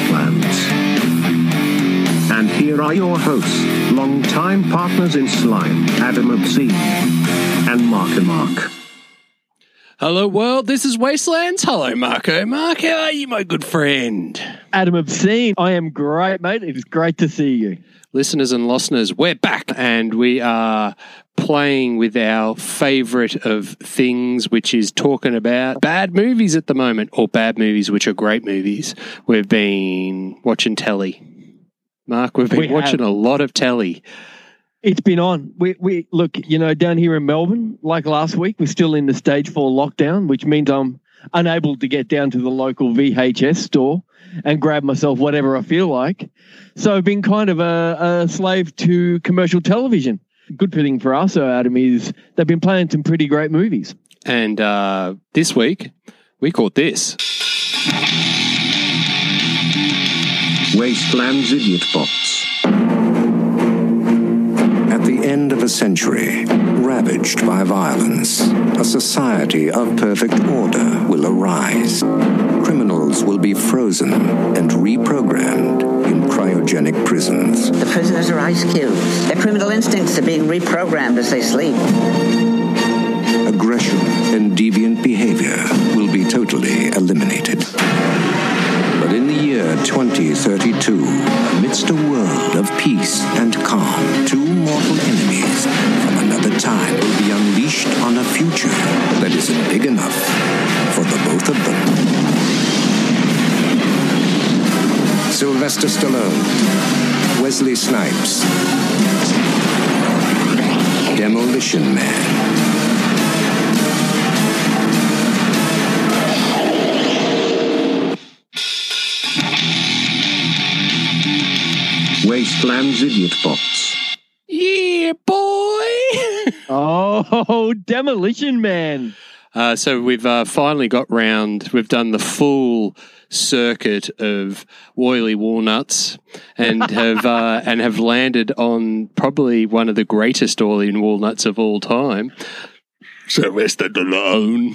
wastelands. And here are your hosts, long-time partners in slime, Adam Obscene and Mark Mark. Hello, world. This is Wastelands. Hello, Marco. Mark, how are you, my good friend? Adam Obscene, I am great, mate. It is great to see you. Listeners and listeners, we're back and we are playing with our favorite of things, which is talking about bad movies at the moment, or bad movies which are great movies. We've been watching telly. Mark, we've been We watching have. a lot of telly. It's been on. We we look, you know, down here in Melbourne, like last week, we're still in the stage four lockdown, which means I'm unable to get down to the local VHS store and grab myself whatever I feel like. So I've been kind of a, a slave to commercial television. Good thing for us, though, Adam, is they've been playing some pretty great movies. And uh, this week, we caught this. Wastelands Idiot Box. At the end of a century, ravaged by violence, a society of perfect order will arise. Criminals will be frozen and reprogrammed in cryogenic prisons. The prisoners are ice cubes. Their criminal instincts are being reprogrammed as they sleep. Aggression and deviant behavior will be totally eliminated. But in the year 2032, amidst a world of peace and calm, two mortal enemies from another time will be unleashed on a future that isn't big enough for the both of them. Sylvester Stallone, Wesley Snipes, Demolition Man. Wastelands Idiot Box. Yeah, boy. Oh, Demolition Man. Uh, so we've uh, finally got round. We've done the full circuit of Woily Walnuts, and have uh, and have landed on probably one of the greatest Oily Walnuts of all time, Sylvester Stallone.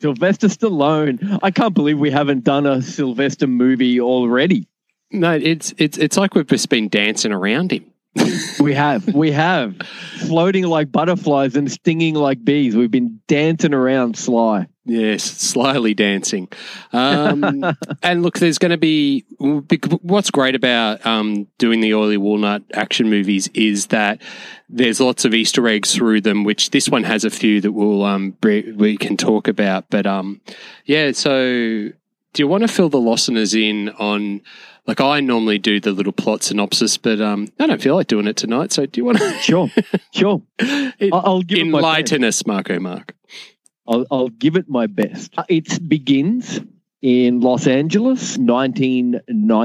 Sylvester Stallone. I can't believe we haven't done a Sylvester movie already. No, it's it's it's like we've just been dancing around him. We have. We have. Floating like butterflies and stinging like bees. We've been dancing around Sly. Yes, slyly dancing. Um, and look, there's going to be what's great about um, doing the Oily Walnut action movies is that there's lots of Easter eggs through them, which this one has a few that we'll um, we can talk about. But um, yeah, so do you want to fill the listeners in on? Like I normally do the little plot synopsis, but um, I don't feel like doing it tonight. So do you want to Sure. Sure. I'll- I'll give it my enlighten us, Marco Mark? I'll, I'll give it my best. Uh, It begins in Los Angeles,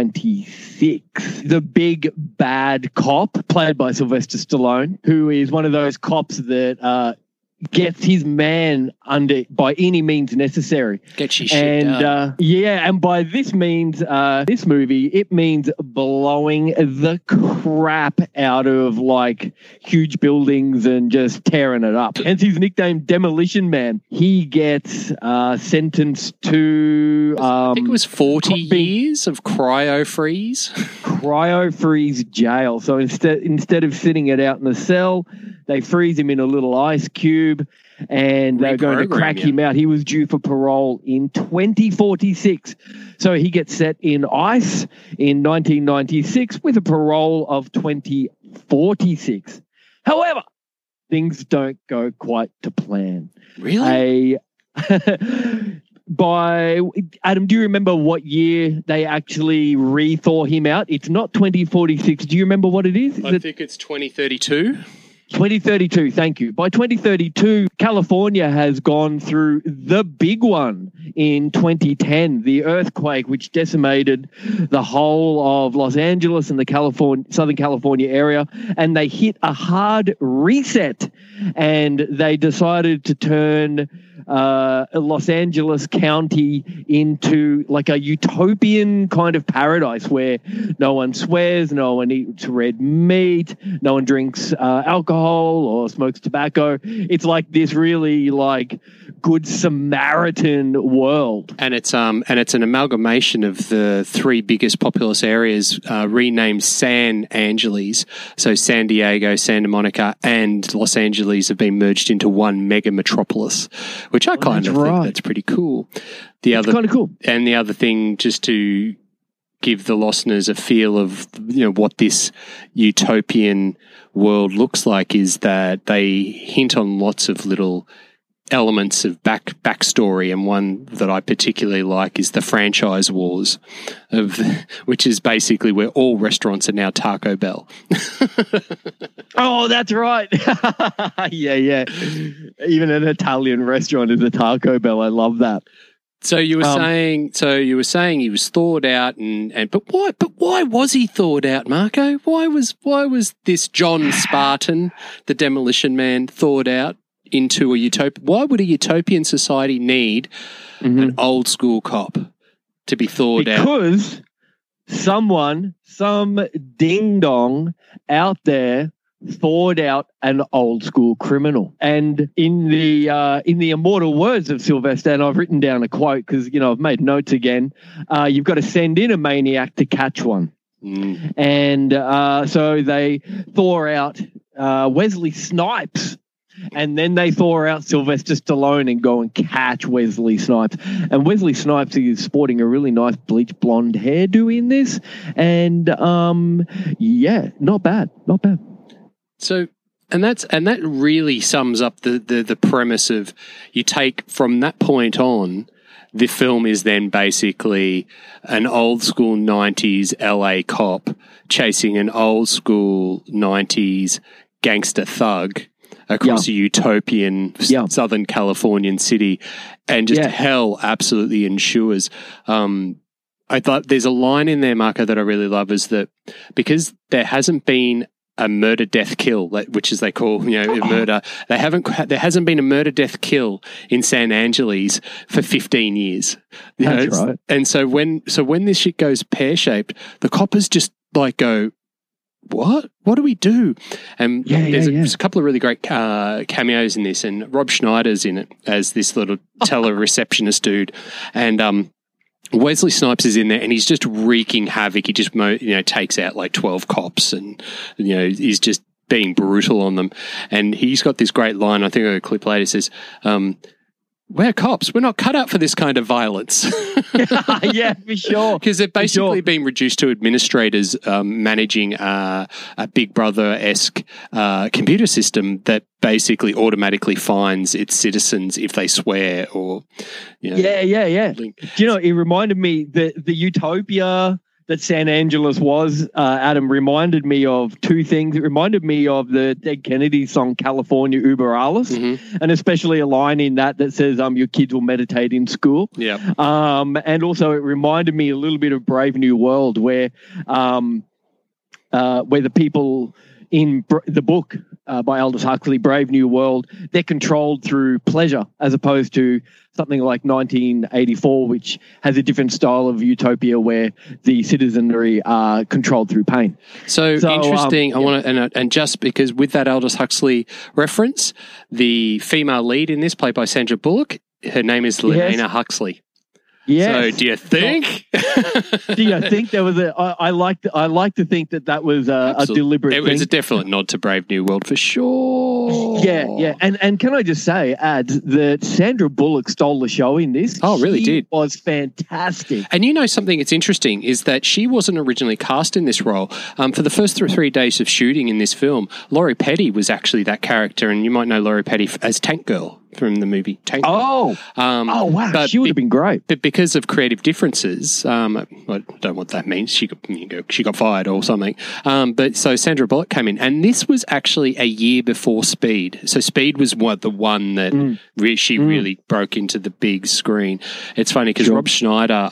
1996. The big bad cop, played by Sylvester Stallone, who is one of those cops that uh, gets his man under by any means necessary. Get your shit and uh, yeah, and by this means, uh, this movie, it means blowing the crap out of like huge buildings and just tearing it up. Hence his nickname, Demolition Man. He gets uh, sentenced to um, I think it was 40 co- years of cryo freeze. cryo freeze jail. So instead instead of sitting it out in the cell, they freeze him in a little ice cube and they're going to crack you. him out. He was due for parole in 2046. So he gets set in ice in 1996 with a parole of 2046. However, things don't go quite to plan Really? a by Adam, do you remember what year they actually re-thaw him out? It's not 2046. Do you remember what it is? Is I it think it's 2032. 2032? Thank you. By 2032, California has gone through the big one in 2010, the earthquake which decimated the whole of Los Angeles and the California Southern California area, and they hit a hard reset, and they decided to turn uh, Los Angeles County into like a utopian kind of paradise where no one swears, no one eats red meat, no one drinks uh, alcohol or smokes tobacco. It's like this really like good Samaritan world. and it's um and it's an amalgamation of the three biggest populous areas uh, renamed San Angeles. So San Diego, Santa Monica, and Los Angeles have been merged into one mega metropolis, which I kind that's of think that's pretty cool. The other kind of cool. and the other thing, just to give the listeners a feel of you know what this utopian world looks like, is that they hint on lots of little elements of back backstory, and one that I particularly like is the franchise wars, of which is basically where all restaurants are now Taco Bell. Oh, that's right. yeah, yeah. Even an Italian restaurant is a Taco Bell. I love that. So you were Um, saying, so you were saying he was thawed out, and, and but why? But why was he thawed out, Marco? Why was why was this John Spartan, the demolition man, thawed out into a utopia? Why would a utopian society need an old school cop to be thawed out? because someone, some ding dong out there thawed out an old school criminal. And in the uh, in the immortal words of Sylvester, and I've written down a quote because you know I've made notes again. Uh, you've got to send in a maniac to catch one. Mm. and uh, so they thaw out uh, Wesley Snipes. And then they thaw out Sylvester Stallone and go and catch Wesley Snipes. And Wesley Snipes is sporting a really nice bleach blonde hairdo in this. And um, yeah, not bad. Not bad. So, and that's and that really sums up the, the the premise of you take from that point on. The film is then basically an old school '90s LA cop chasing an old school '90s gangster thug across a utopian Yeah. Southern Californian city, and just Yeah. hell absolutely ensures. Um, I thought there's a line in there, Marco, that I really love is that because there hasn't been a murder death kill which is they call you know a murder they haven't there hasn't been a murder death kill in San Angeles for 15 years You know, That's it's- right. and so when so when this shit goes pear-shaped the coppers just like go what what do we do and Yeah, yeah, there's, a, yeah. there's a couple of really great uh, cameos in this and Rob Schneider's in it as this little teller receptionist dude and um Wesley Snipes is in there and he's just wreaking havoc. He just you know takes out like twelve cops and you know he's just being brutal on them. And he's got this great line. I think I got a clip later. Says, um, "We're cops. We're not cut out for this kind of violence." yeah, for sure. Because they've basically sure. been reduced to administrators um, managing uh, a Big Brother esque uh, computer system that basically automatically fines its citizens if they swear or, you know, Yeah, yeah, yeah. link- Do you know, it reminded me that the utopia that San Angeles was, uh, Adam, reminded me of two things. It reminded me of the Dead Kennedy song California Uber Alles, Mhm. and especially a line in that that says, um, your kids will meditate in school. Yeah. Um, and also it reminded me a little bit of Brave New World where um, uh, where the people in Br- the book uh, by Aldous Huxley, Brave New World, they're controlled through pleasure as opposed to something like 1984, which has a different style of utopia where the citizenry are controlled through pain. So, So, um, interesting. I yeah. want to, and, uh, and just because with that Aldous Huxley reference, the female lead in this, played by Sandra Bullock, her name is Lena Huxley. Yeah. So, do you think? Do you think there was a? I, I like to, I like to think that that was a, a deliberate. It was a definite nod to Brave New World for sure. Yeah, yeah, and and can I just say, add that Sandra Bullock stole the show in this. Oh, really She did. Was fantastic. And you know something that's interesting is that she wasn't originally cast in this role. Um, for the first three days of shooting in this film, Lori Petty was actually that character, and you might know Lori Petty as Tank Girl from the movie Tank. Oh, um, oh wow, but she would be- have been great. But because of creative differences, um, I don't know what that means. She got, she got fired or something. Um, but so Sandra Bullock came in, and this was actually a year before Speed. So Speed was what the one that Mm. re- she really broke into the big screen. It's funny because Sure. Rob Schneider.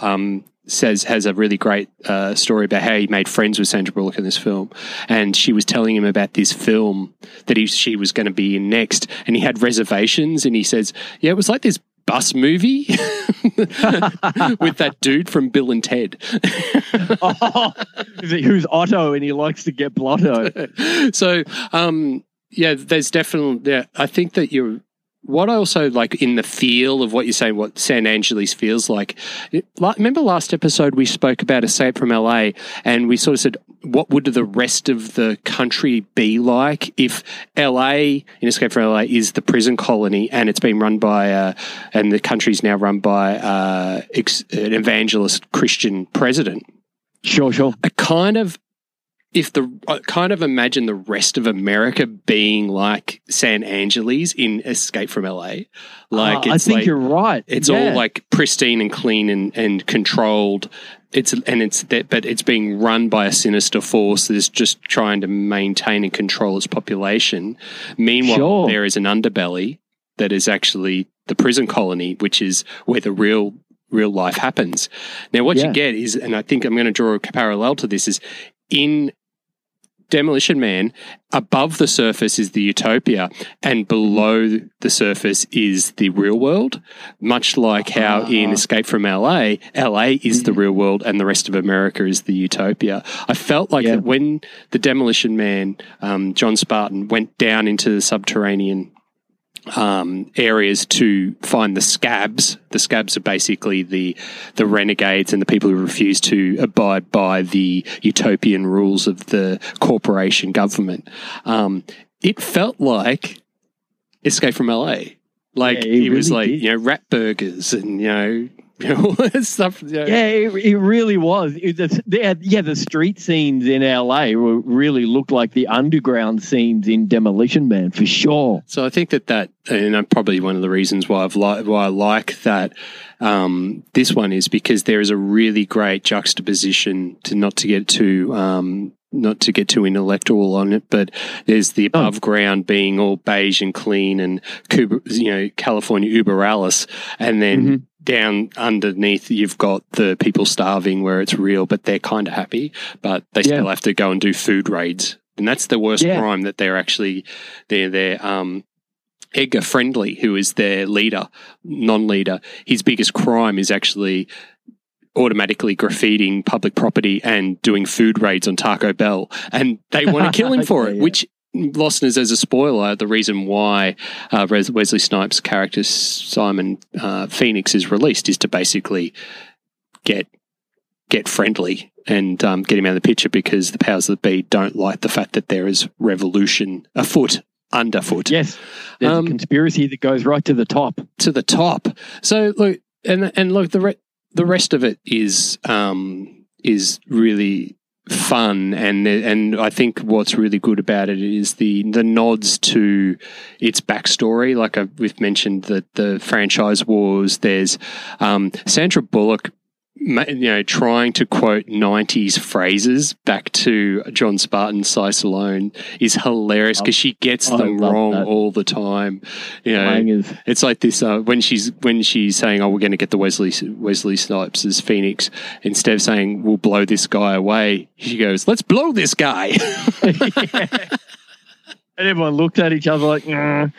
Says has a really great uh, story about how he made friends with Sandra Bullock in this film, and she was telling him about this film that he, she was going to be in next, and he had reservations, and he says, "Yeah, it was like this bus movie with that dude from Bill and Ted. oh, who's Otto and he likes to get blotto? so, um, yeah, there's definitely. Yeah, I think that you're. What I also like in the feel of what you're saying, what San Angeles feels like. Remember last episode we spoke about Escape from LA, and we sort of said, what would the rest of the country be like if LA in Escape from LA is the prison colony and it's been run by, uh, and the country's now run by uh, ex- an evangelist Christian president? Sure, sure. A kind of if the I kind of imagine the rest of America being like San Angeles in Escape from LA. Like Uh, I think like, you're right. It's Yeah. all like pristine and clean and, and controlled. It's and it's that, but it's being run by a sinister force that's just trying to maintain and control its population. Meanwhile, Sure. there is an underbelly that is actually the prison colony, which is where the real real life happens. Now, what Yeah. you get is, and I think I'm going to draw a parallel to this, is in Demolition Man, above the surface is the utopia, and below the surface is the real world. Much like how in Ah. Escape from LA, LA is the real world, and the rest of America is the utopia. I felt like Yeah. that when the Demolition Man, um, John Spartan, went down into the subterranean um, areas to find the scabs. The scabs are basically the the renegades and the people who refuse to abide by the utopian rules of the corporation government. Um, it felt like Escape from LA. Like Yeah, it it, was like did. you know rat burgers and you know. stuff. know. Yeah, it, it really was. It, the, yeah, the street scenes in LA were, really looked like the underground scenes in Demolition Man for sure. So I think that that, and probably one of the reasons why I've li- why I like that um, this one is because there is a really great juxtaposition to not to get too um, not to get too intellectual on it, but there's the Oh. above ground being all beige and clean and Cuba, you know California Uber Alles, and then. Down underneath, you've got the people starving where it's real, but they're kind of happy, but they Yeah. still have to go and do food raids. And that's the worst Yeah. crime that they're actually, they're, they're, um, Edgar Friendly, who is their leader, non leader, his biggest crime is actually automatically graffitiing public property and doing food raids on Taco Bell. And they want to kill him for Yeah, it, yeah. which listeners, as a spoiler, the reason why uh, Wesley Snipes' character Simon uh, Phoenix is released is to basically get get friendly and um, get him out of the picture because the powers that be don't like the fact that there is revolution afoot underfoot Yes, there's Um, a conspiracy that goes right to the top. to the top. So look, and and look, the re- the rest of it is um, is really fun, and and I think what's really good about it is the the nods to its backstory. Like I've, we've mentioned that the franchise wars. There's um, Sandra Bullock. You know, trying to quote '90s phrases back to John Spartan, Sly Stallone is hilarious because she gets I them wrong that. all the time. You know, it's like this uh, when she's when she's saying, "Oh, we're going to get the Wesley Wesley Snipes as Phoenix." Instead of saying, "We'll blow this guy away," she goes, "Let's blow this guy." And everyone looked at each other like, "Mm."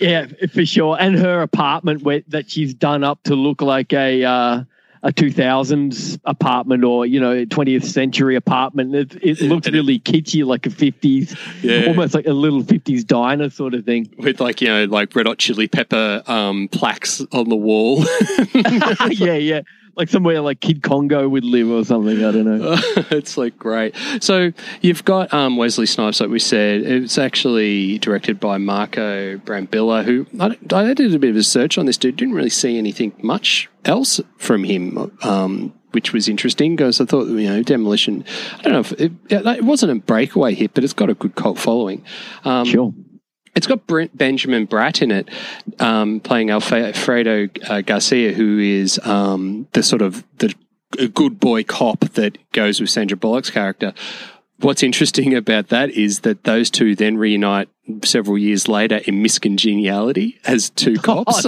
yeah, for sure. And her apartment where, that she's done up to look like a uh, a 2000s apartment or, you know, 20th century apartment. It, it looks really kitschy, like a 50s, Yeah. almost like a little 50s diner sort of thing. With like you know, like red hot chili pepper um, plaques on the wall. yeah, yeah. Like somewhere like Kid Congo would live or something. I don't know. it's like great. So you've got um, Wesley Snipes, like we said. It's actually directed by Marco Brambilla, who I, I did a bit of a search on this dude. Didn't really see anything much else from him, um, which was interesting because I thought you know Demolition. I don't know if it, it wasn't a breakaway hit, but it's got a good cult following. Um, Sure. It's got Brent, Benjamin Bratt in it, um, playing Alfredo uh, Garcia, who is um, the sort of the good boy cop that goes with Sandra Bullock's character. What's interesting about that is that those two then reunite several years later in Miss Congeniality as two cops.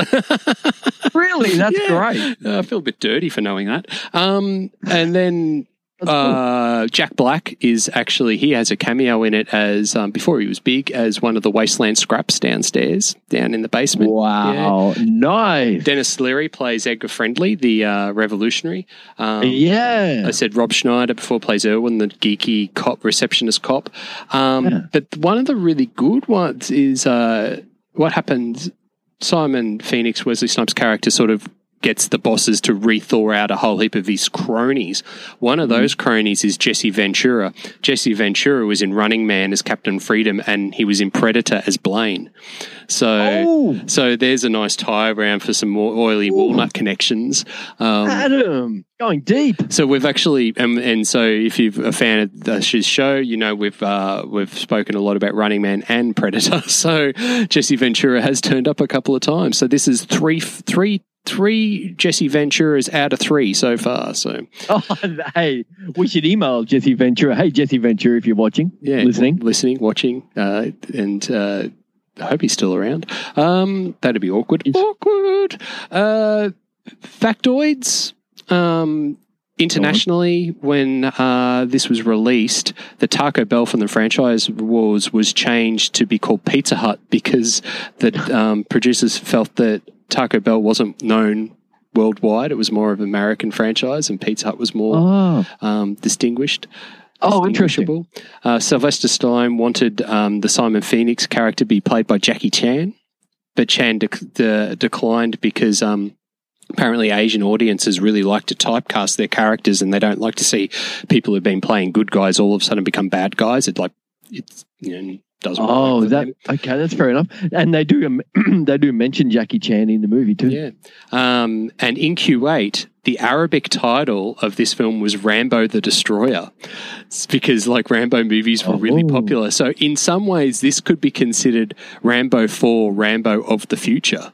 Really? That's Yeah. great. I feel a bit dirty for knowing that. Um, and then. Uh, Jack Black is actually he has a cameo in it as um, before he was big as one of the wasteland scraps downstairs down in the basement. Wow, nice. Denis Leary plays Edgar Friendly, the uh, revolutionary. Um, yeah. I said Rob Schneider before plays Erwin, the geeky cop, receptionist cop. Um, Yeah. But one of the really good ones is uh, what happens. Simon Phoenix, Wesley Snipes' character, sort of gets the bosses to rethaw out a whole heap of his cronies. One of those cronies is Jesse Ventura. Jesse Ventura was in Running Man as Captain Freedom, and he was in Predator as Blain. So, Oh. so there's a nice tie around for some more oily walnut connections. Um, Adam, going deep. so we've actually, um, and so if you're a fan of the show, you know we've uh, we've spoken a lot about Running Man and Predator. So Jesse Ventura has turned up a couple of times. So this is three, three, three Jesse Venturas out of three so far. So Oh, hey, we should email Jesse Ventura. Hey, Jesse Ventura, if you're watching, yeah, listening. w- listening, watching, uh, and. Uh, I hope he's still around. Um, that'd be awkward. Yes. Awkward. Uh, factoids. Um, internationally, when uh, this was released, the Taco Bell from the franchise wars was changed to be called Pizza Hut because the um, producers felt that Taco Bell wasn't known worldwide. It was more of an American franchise, and Pizza Hut was more Oh, um, distinguished. Oh, interesting. Uh, Sylvester Stallone wanted um, the Simon Phoenix character to be played by Jackie Chan, but Chan dec- de- declined because um, apparently Asian audiences really like to typecast their characters, and they don't like to see people who've been playing good guys all of a sudden become bad guys. It like it's you know doesn't. oh, work that okay. That's fair enough. And they do they do mention Jackie Chan in the movie too. Yeah. Um, and in Kuwait, the Arabic title of this film was Rambo the Destroyer. It's because like Rambo movies were really Oh. popular. So in some ways, this could be considered Rambo 4, Rambo of the future.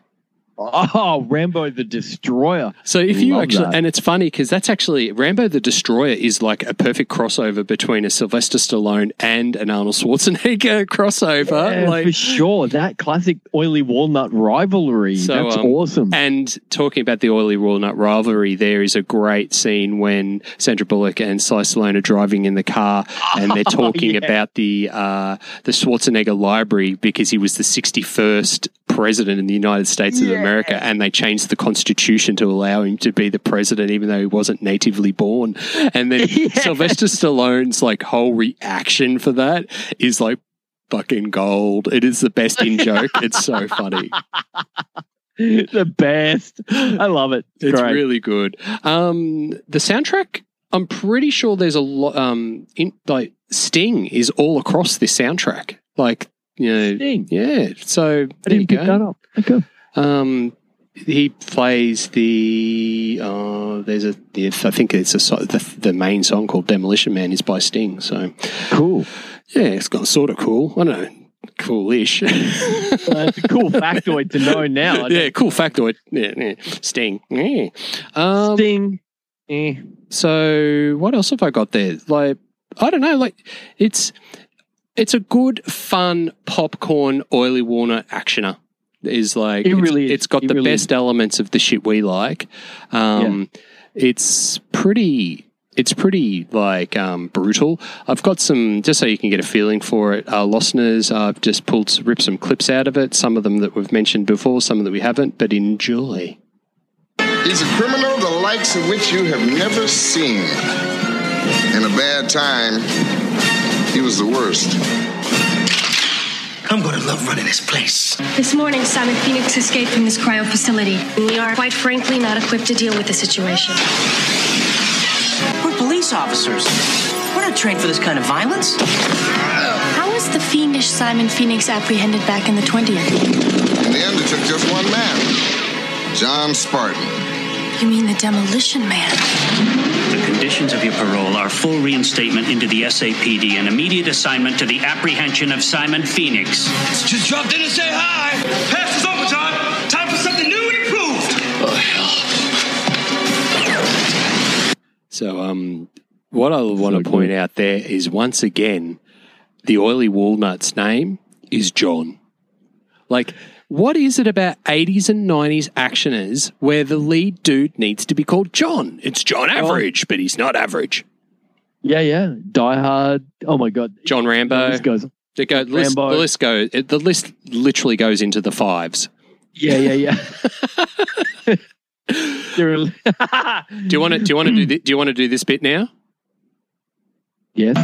Oh, Rambo the Destroyer. So if you Love actually, that. and it's funny because that's actually Rambo the Destroyer is like a perfect crossover between a Sylvester Stallone and an Arnold Schwarzenegger crossover. Yeah, like, for sure. That classic oily walnut rivalry. So, That's um, awesome. And talking about the oily walnut rivalry, there is a great scene when Sandra Bullock and Sly Stallone are driving in the car, and they're talking yeah. about the uh, the Schwarzenegger Library because he was the sixty first president in the United States of America, and they changed the Constitution to allow him to be the president, even though he wasn't natively born. And then Yeah. Sylvester Stallone's like whole reaction for that is like. Fucking gold. It is the best in joke. It's so funny. the best. I love it. It's, It's really good. Um, the soundtrack, I'm pretty sure there's a lot. Um, in like Sting is all across this soundtrack. Like you know, Sting. yeah. So I didn't pick that go. up. Okay. Um, he plays the. Uh, there's a. If I think it's a the, the main song called Demolition Man is by Sting. So Cool. yeah, it's got sort of cool. I don't know. Coolish. Uh, it's a cool factoid to know now. Yeah, cool factoid. Yeah, yeah. Sting. Yeah. Um, Sting. Eh. So what else have I got there? Like I don't know. Like it's it's a good, fun popcorn oily walnut actioner. Is like It it's- really is. it's got It the really best elements of the shit we like. Um, It's pretty. It's pretty like um, brutal. I've got some just so you can get a feeling for it. Uh, Lostners, I've just pulled ripped some clips out of it. Some of them that we've mentioned before, some of that we haven't. But enjoy. He's a criminal the likes of which you have never seen. In a bad time, he was the worst. I'm gonna love running this place. This morning, Simon Phoenix escaped from this cryo facility. And we are, quite frankly, not equipped to deal with the situation. We're police officers. We're not trained for this kind of violence. How was the fiendish Simon Phoenix apprehended back in the 20th? In the end, it took just one man, John Spartan. You mean the Demolition Man? The conditions of your parole are full reinstatement into the SAPD and immediate assignment to the apprehension of Simon Phoenix. Just dropped in to say hi. Pass is overtime. Time for something new and improved. Oh, hell. So, um, what I want to point out there is once again, the oily walnut's name is John. Like, what is it about 80s and 90s actioners where the lead dude needs to be called John? It's John Average, but he's not average. Yeah, yeah. Die Hard. Oh my God. John Rambo. This goes. The, go, list, the list goes. it- The list literally goes into the fives. Yeah, yeah, yeah. Do you want to? Do you want to do? thi- Do you want to do this bit now? yes.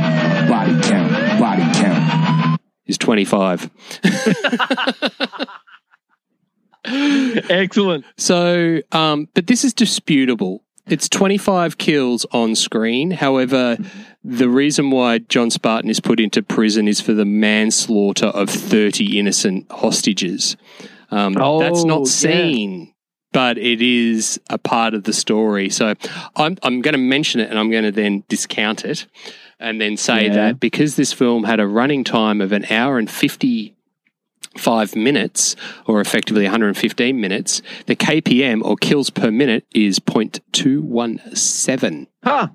Body count, body count. Is twenty five. Excellent. So, um, but this is disputable. It's 25 kills on screen. However, the reason why John Spartan is put into prison is for the manslaughter of 30 innocent hostages. Um, that's Oh, not yeah. seen, but it is a part of the story. So I'm, I'm going to mention it and I'm going to then discount it and then say Yeah. that because this film had a running time of an hour and 50 five minutes, or effectively 115 minutes, the KPM or kills per minute is 0.217. Huh.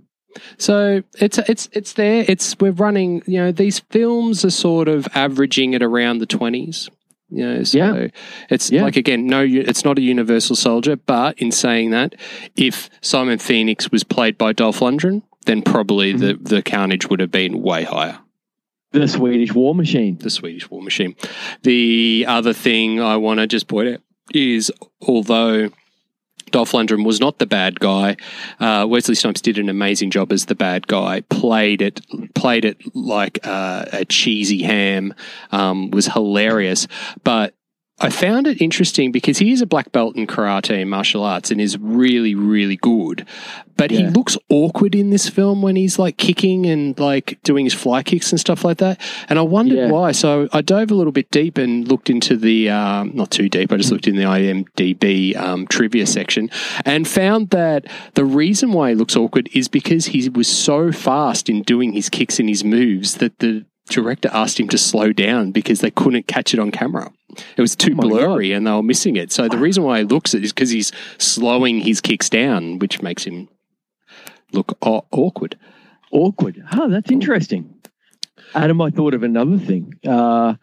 So it's it's it's there. It's we're running. You know, these films are sort of averaging at around the 20s. You know, so Yeah. it's Yeah. like again, no, it's not a Universal Soldier. But in saying that, if Simon Phoenix was played by Dolph Lundgren, then probably mm-hmm. the the carnage would have been way higher The Swedish War Machine. the Swedish War Machine. The other thing I want to just point out is although Dolph Lundgren was not the bad guy, uh, Wesley Snipes did an amazing job as the bad guy. Played it, played it like uh, a cheesy ham. Um, was hilarious, but. I found it interesting because he is a black belt in karate and martial arts and is really, really good. But he looks awkward in this film when he's like kicking and like doing his fly kicks and stuff like that. And I wondered Yeah. why. So I dove a little bit deep and looked into the, um, not too deep, I just looked in the IMDb um, trivia section and found that the reason why he looks awkward is because he was so fast in doing his kicks and his moves that the director asked him to slow down because they couldn't catch it on camera. It was too Oh blurry and they were missing it. So the reason why he looks it is because he's slowing his kicks down, which makes him look aw- awkward. Awkward. Oh, that's interesting. Adam, I thought of another thing. Uh,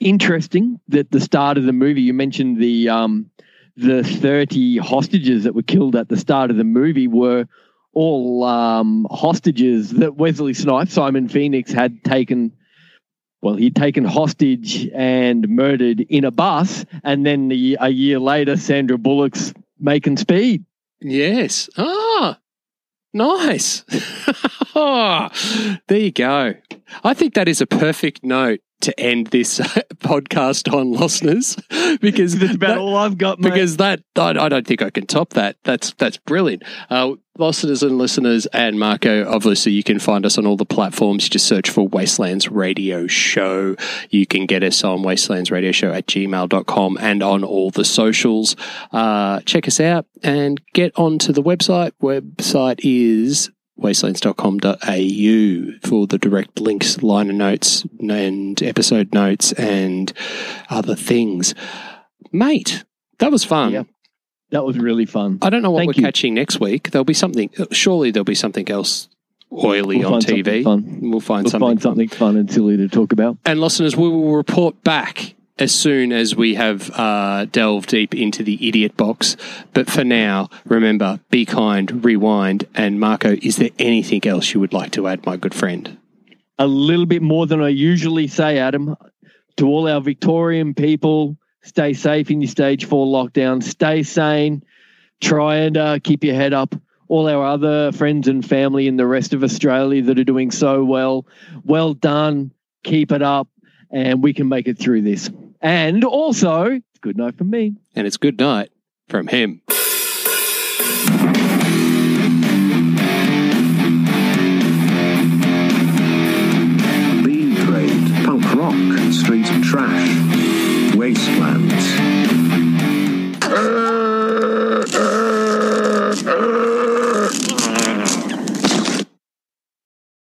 interesting that the start of the movie, you mentioned the um, the thirty hostages that were killed at the start of the movie were all um, hostages that Wesley Snipes, Simon Phoenix, had taken. Well, he'd taken hostage and murdered in a bus, and then the, a year later, Sandra Bullock's making speed. Yes. Ah, nice. Ah, there you go. I think that is a perfect note to end this podcast on, listeners, because That's about that- all I've got, mate. because that I, I don't think I can top that. That's that's brilliant. Uh, listeners and listeners, and Marco, obviously you can find us on all the platforms. You just search for Wastelands Radio Show. You can get us on Wastelands Radio Show at gmail.com and on all the socials. Uh, check us out and get onto the website. Website is wastelands.com.au for the direct links, liner notes, and episode notes, and other things. Mate, that was fun. Yep. That was really fun. I don't know what Thank we're you. catching next week. There'll be something. Surely there'll be something else oily We'll on TV. fun. We'll find We'll something. find something fun and silly to talk about. And listeners, we will report back as soon as we have uh, delved deep into the idiot box. But for now, remember: be kind, rewind. And Marco, is there anything else you would like to add, my good friend? A little bit more than I usually say, Adam. To all our Victorian people, stay safe in your stage four lockdown. Stay sane. Try and uh, keep your head up. All our other friends and family in the rest of Australia that are doing so well, well done. Keep it up, and we can make it through this. And also, good night from me. And it's good night from him. B Trade, punk rock, street trash, wastelands.